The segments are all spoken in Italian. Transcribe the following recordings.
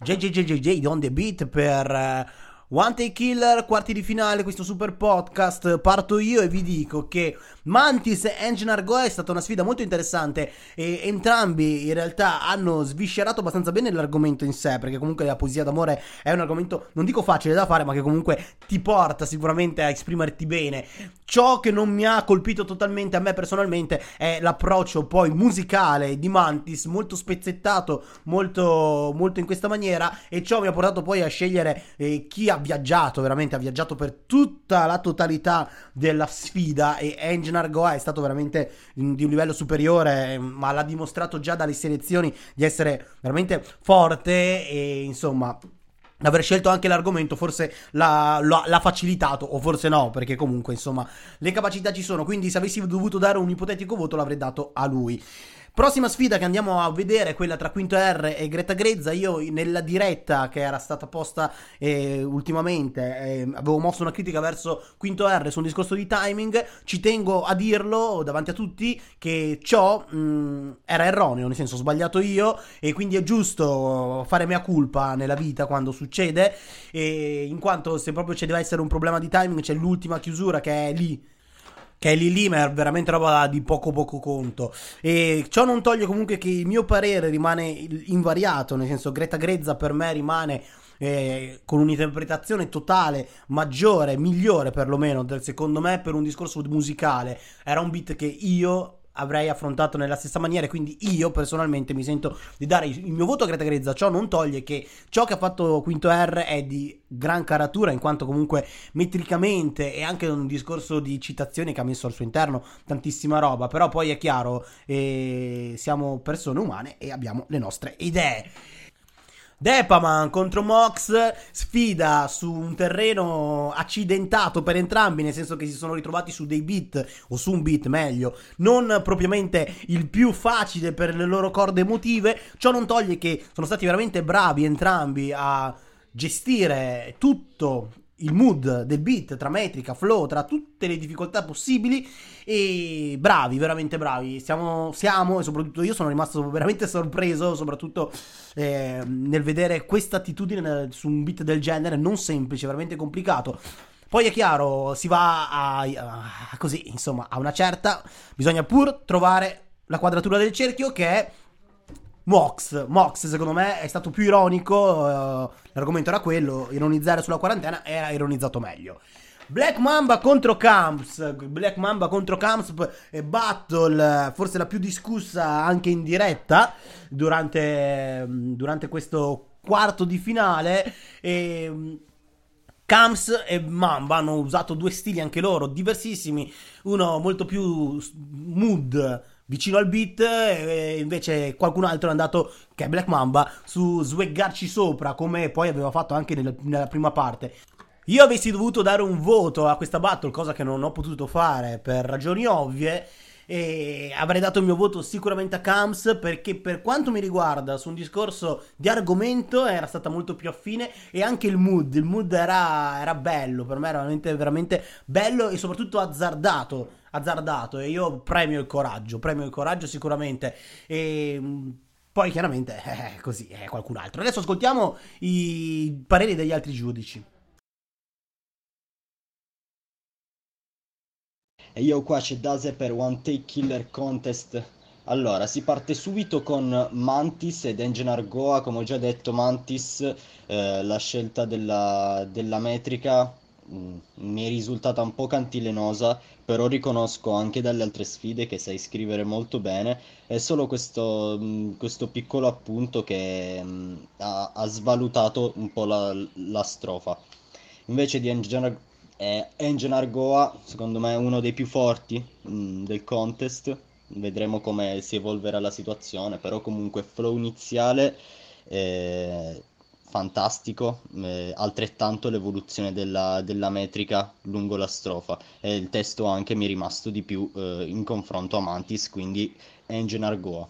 JJJJ on the beat per eh, One Take Killer, quarti di finale, questo super podcast. Parto io e vi dico che Mantis e Engine Argo è stata una sfida molto interessante e entrambi in realtà hanno sviscerato abbastanza bene l'argomento in sé, perché comunque la poesia d'amore è un argomento, non dico facile da fare, ma che comunque ti porta sicuramente a esprimerti bene. Ciò che non mi ha colpito totalmente a me personalmente è l'approccio poi musicale di Mantis, molto spezzettato, molto, molto in questa maniera, e ciò mi ha portato poi a scegliere eh, chi ha viaggiato, veramente ha viaggiato per tutta la totalità della sfida e Engine Argoa è stato veramente di un livello superiore, ma l'ha dimostrato già dalle selezioni di essere veramente forte e insomma aver scelto anche l'argomento forse l'ha, l'ha, facilitato o forse no perché comunque insomma le capacità ci sono. Quindi se avessi dovuto dare un ipotetico voto l'avrei dato a lui Prossima sfida che andiamo a vedere quella tra Quinto R e Greta Grezza. Io nella diretta che era stata posta eh, ultimamente eh, avevo mosso una critica verso Quinto R su un discorso di timing. Ci tengo a dirlo davanti a tutti che ciò mh, era erroneo, nel senso ho sbagliato io e quindi è giusto fare mea culpa nella vita quando succede. E in quanto se proprio ci deve essere un problema di timing c'è l'ultima chiusura che è lì che è lì ma è veramente roba di poco poco conto. E ciò non toglie comunque che il mio parere rimane invariato, nel senso Greta Grezza per me rimane eh, con un'interpretazione totale maggiore, migliore perlomeno secondo me per un discorso musicale. Era un beat che io avrei affrontato nella stessa maniera quindi io personalmente mi sento di dare il mio voto a Greta Grezza ciò non toglie che ciò che ha fatto Quinto R è di gran caratura in quanto comunque metricamente e anche un discorso di citazioni che ha messo al suo interno tantissima roba. Però poi è chiaro eh, siamo persone umane e abbiamo le nostre idee Depaman contro Mox, sfida su un terreno accidentato per entrambi, nel senso che si sono ritrovati su dei beat, o su un beat meglio, non propriamente il più facile per le loro corde emotive. Ciò non toglie che sono stati veramente bravi entrambi a gestire tutto il mood del beat, tra metrica, flow, tra tutte le difficoltà possibili e bravi, veramente bravi. Siamo, siamo e soprattutto io sono rimasto veramente sorpreso, soprattutto eh, nel vedere questa attitudine su un beat del genere, non semplice, veramente complicato. Poi è chiaro, si va a, a, così, insomma, a una certa, bisogna pur trovare la quadratura del cerchio che è Mox, Mox secondo me è stato più ironico, uh, l'argomento era quello, ironizzare sulla quarantena era ironizzato meglio. Black Mamba contro Camps, Black Mamba contro Camps è battle forse la più discussa anche in diretta durante, durante questo quarto di finale. E Camps e Mamba hanno usato due stili anche loro diversissimi, uno molto più mood vicino al beat e invece qualcun altro è andato che è Black Mamba su swaggarci sopra come poi aveva fatto anche nella, nella prima parte. Io avessi dovuto dare un voto a questa battle cosa che non ho potuto fare per ragioni ovvie e avrei dato il mio voto sicuramente a Camps perché per quanto mi riguarda su un discorso di argomento era stata molto più affine e anche il mood, il mood era, era bello, per me era veramente, veramente bello e soprattutto azzardato, azzardato e io premio il coraggio, premio il coraggio sicuramente e mm, poi chiaramente eh, così è qualcun altro. Adesso ascoltiamo i pareri degli altri giudici. E io qua c'è Dase per One Take Killer Contest. Allora, si parte subito con Mantis ed Engine Argoa, come ho già detto Mantis, eh, la scelta della, della metrica mm, mi è risultata un po' cantilenosa, però riconosco anche dalle altre sfide che sai scrivere molto bene, è solo questo, mh, mm, questo piccolo appunto che mh, mm, ha, ha, svalutato un po' la, la strofa. Invece di Engine eh, Engine Argoa, secondo me, è uno dei più forti del contest. Vedremo come si evolverà la situazione. Però, comunque, flow iniziale eh, fantastico. Eh, altrettanto l'evoluzione della, della, metrica lungo la strofa. E il testo anche mi è rimasto di più eh, in confronto a Mantis, quindi Engine Argoa.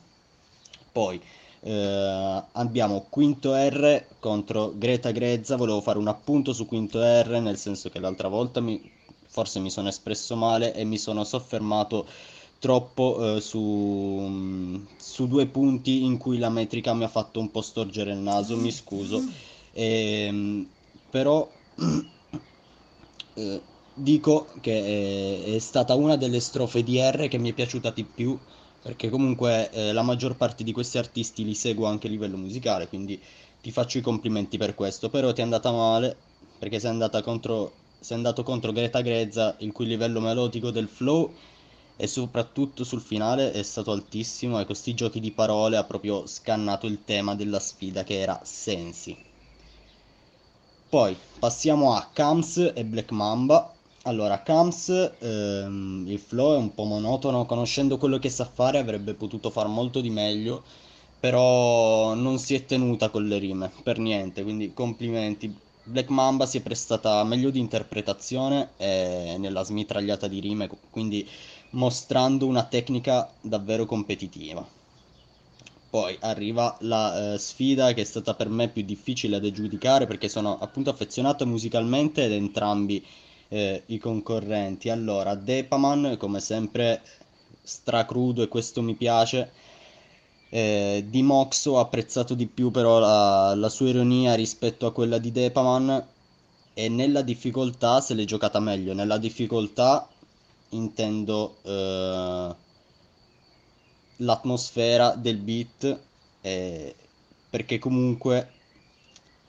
Poi eh, abbiamo Quinto R contro Greta Grezza. Volevo fare un appunto su Quinto R, nel senso che l'altra volta mi, forse mi sono espresso male e mi sono soffermato troppo eh, su, su, due punti in cui la metrica mi ha fatto un po' storgere il naso, mi scuso. E, ehm, però eh, dico che è, è, stata una delle strofe di R che mi è piaciuta di più perché comunque eh, la maggior parte di questi artisti li seguo anche a livello musicale, quindi ti faccio i complimenti per questo, però ti è andata male perché sei, andata contro, sei andato contro Greta Grezza, il cui livello melodico del flow e soprattutto sul finale è stato altissimo e questi giochi di parole ha proprio scannato il tema della sfida che era Sensi. Poi passiamo a Kams e Black Mamba. Allora, Kams, ehm, il flow è un po' monotono, conoscendo quello che sa fare avrebbe potuto far molto di meglio, però non si è tenuta con le rime, per niente, quindi complimenti. Black Mamba si è prestata meglio di interpretazione e nella smitragliata di rime, quindi mostrando una tecnica davvero competitiva. Poi arriva la eh, sfida che è stata per me più difficile da giudicare perché sono appunto affezionato musicalmente ed entrambi eh, i concorrenti. Allora, Depaman come sempre stracrudo e questo mi piace. Eh, di Mox ho apprezzato di più però la, la sua ironia rispetto a quella di Depaman e nella difficoltà se l'è giocata meglio. Nella difficoltà intendo eh, l'atmosfera del beat eh, perché comunque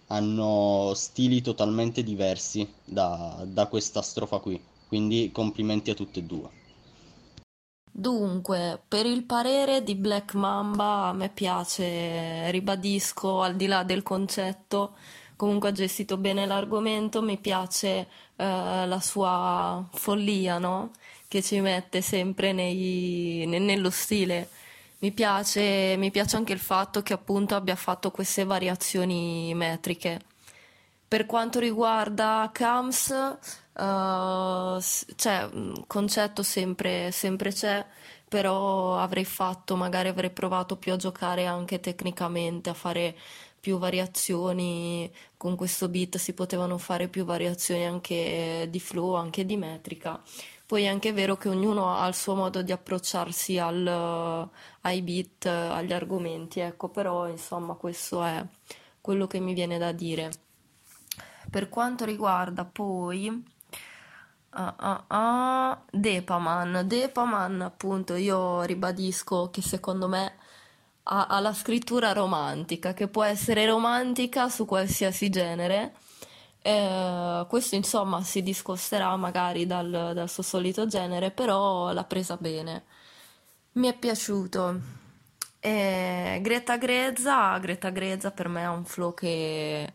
hanno stili totalmente diversi da, da questa strofa qui. Quindi complimenti a tutte e due. Dunque, per il parere di Black Mamba a me piace, ribadisco, al di là del concetto, comunque ha gestito bene l'argomento, mi piace la sua follia, no? Che ci mette sempre nei, ne, nello stile. Mi piace, mi piace anche il fatto che appunto abbia fatto queste variazioni metriche. Per quanto riguarda CAMS, uh, cioè, concetto sempre, sempre c'è, però avrei fatto, magari avrei provato più a giocare anche tecnicamente, a fare più variazioni, con questo beat si potevano fare più variazioni anche di flow, anche di metrica. Poi è anche vero che ognuno ha il suo modo di approcciarsi al, ai beat, agli argomenti, ecco, però insomma questo è quello che mi viene da dire. Per quanto riguarda poi Uh, uh, uh, Depaman, Depaman appunto io ribadisco che secondo me ha, ha, la scrittura romantica, che può essere romantica su qualsiasi genere. Eh, questo insomma si discosterà magari dal, dal suo solito genere, però l'ha presa bene. Mi è piaciuto. E Greta Grezza, Greta Grezza per me è un flow che,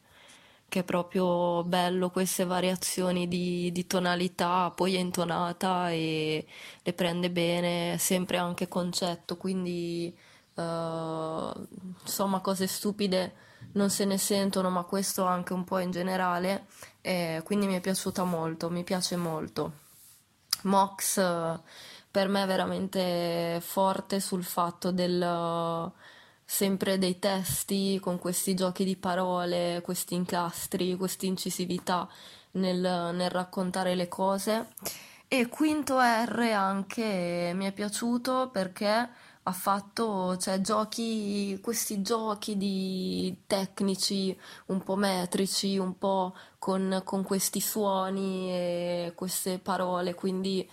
che è proprio bello, queste variazioni di, di tonalità, poi è intonata e le prende bene, sempre anche concetto, quindi Uh, insomma, cose stupide non se ne sentono, ma questo anche un po' in generale, e quindi mi è piaciuta molto, mi piace molto. Mox uh, per me è veramente forte sul fatto del uh, sempre dei testi con questi giochi di parole, questi incastri, questa incisività nel, nel raccontare le cose. E quinto R anche mi è piaciuto perché ha fatto cioè, giochi, questi giochi di tecnici un po' metrici, un po' con, con questi suoni e queste parole, quindi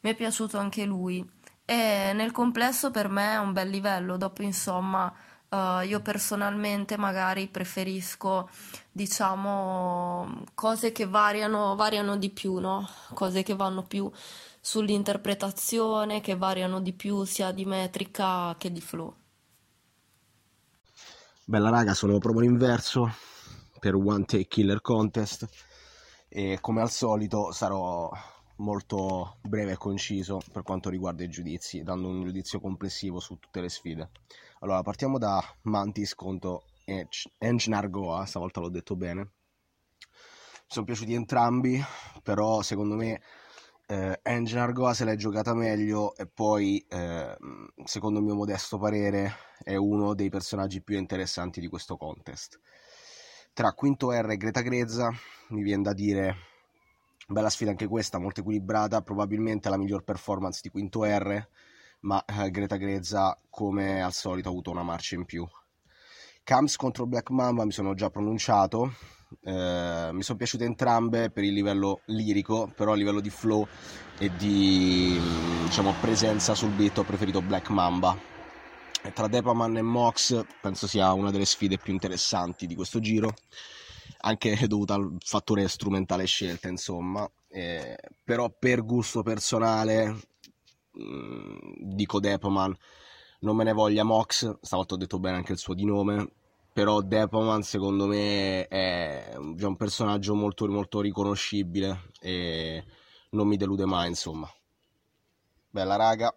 mi è piaciuto anche lui. E nel complesso per me è un bel livello, dopo insomma uh, io personalmente magari preferisco diciamo cose che variano, variano di più, no? Cose che vanno più sull'interpretazione che variano di più sia di metrica che di flow. Bella raga, sono proprio l'inverso per One Take Killer Contest e come al solito sarò molto breve e conciso per quanto riguarda i giudizi, dando un giudizio complessivo su tutte le sfide. Allora, partiamo da Mantis contro Engine Goa, stavolta l'ho detto bene. Mi sono piaciuti entrambi, però secondo me eh, Engine Argoa se l'è giocata meglio e poi, eh, secondo il mio modesto parere, è uno dei personaggi più interessanti di questo contest. Tra Quinto R e Greta Grezza mi viene da dire, bella sfida anche questa, molto equilibrata, probabilmente la miglior performance di Quinto R, ma eh, Greta Grezza come al solito ha avuto una marcia in più. Camps contro Black Mamba mi sono già pronunciato, eh, mi sono piaciute entrambe per il livello lirico, però a livello di flow e di diciamo, presenza sul beat ho preferito Black Mamba. Tra Depaman e Mox penso sia una delle sfide più interessanti di questo giro, anche dovuta al fattore strumentale scelta, insomma. Eh, però per gusto personale mh, mm, dico Depaman non me ne voglia Mox, stavolta ho detto bene anche il suo di nome, però Depoman secondo me è già un personaggio molto, molto riconoscibile e non mi delude mai, insomma. Bella raga,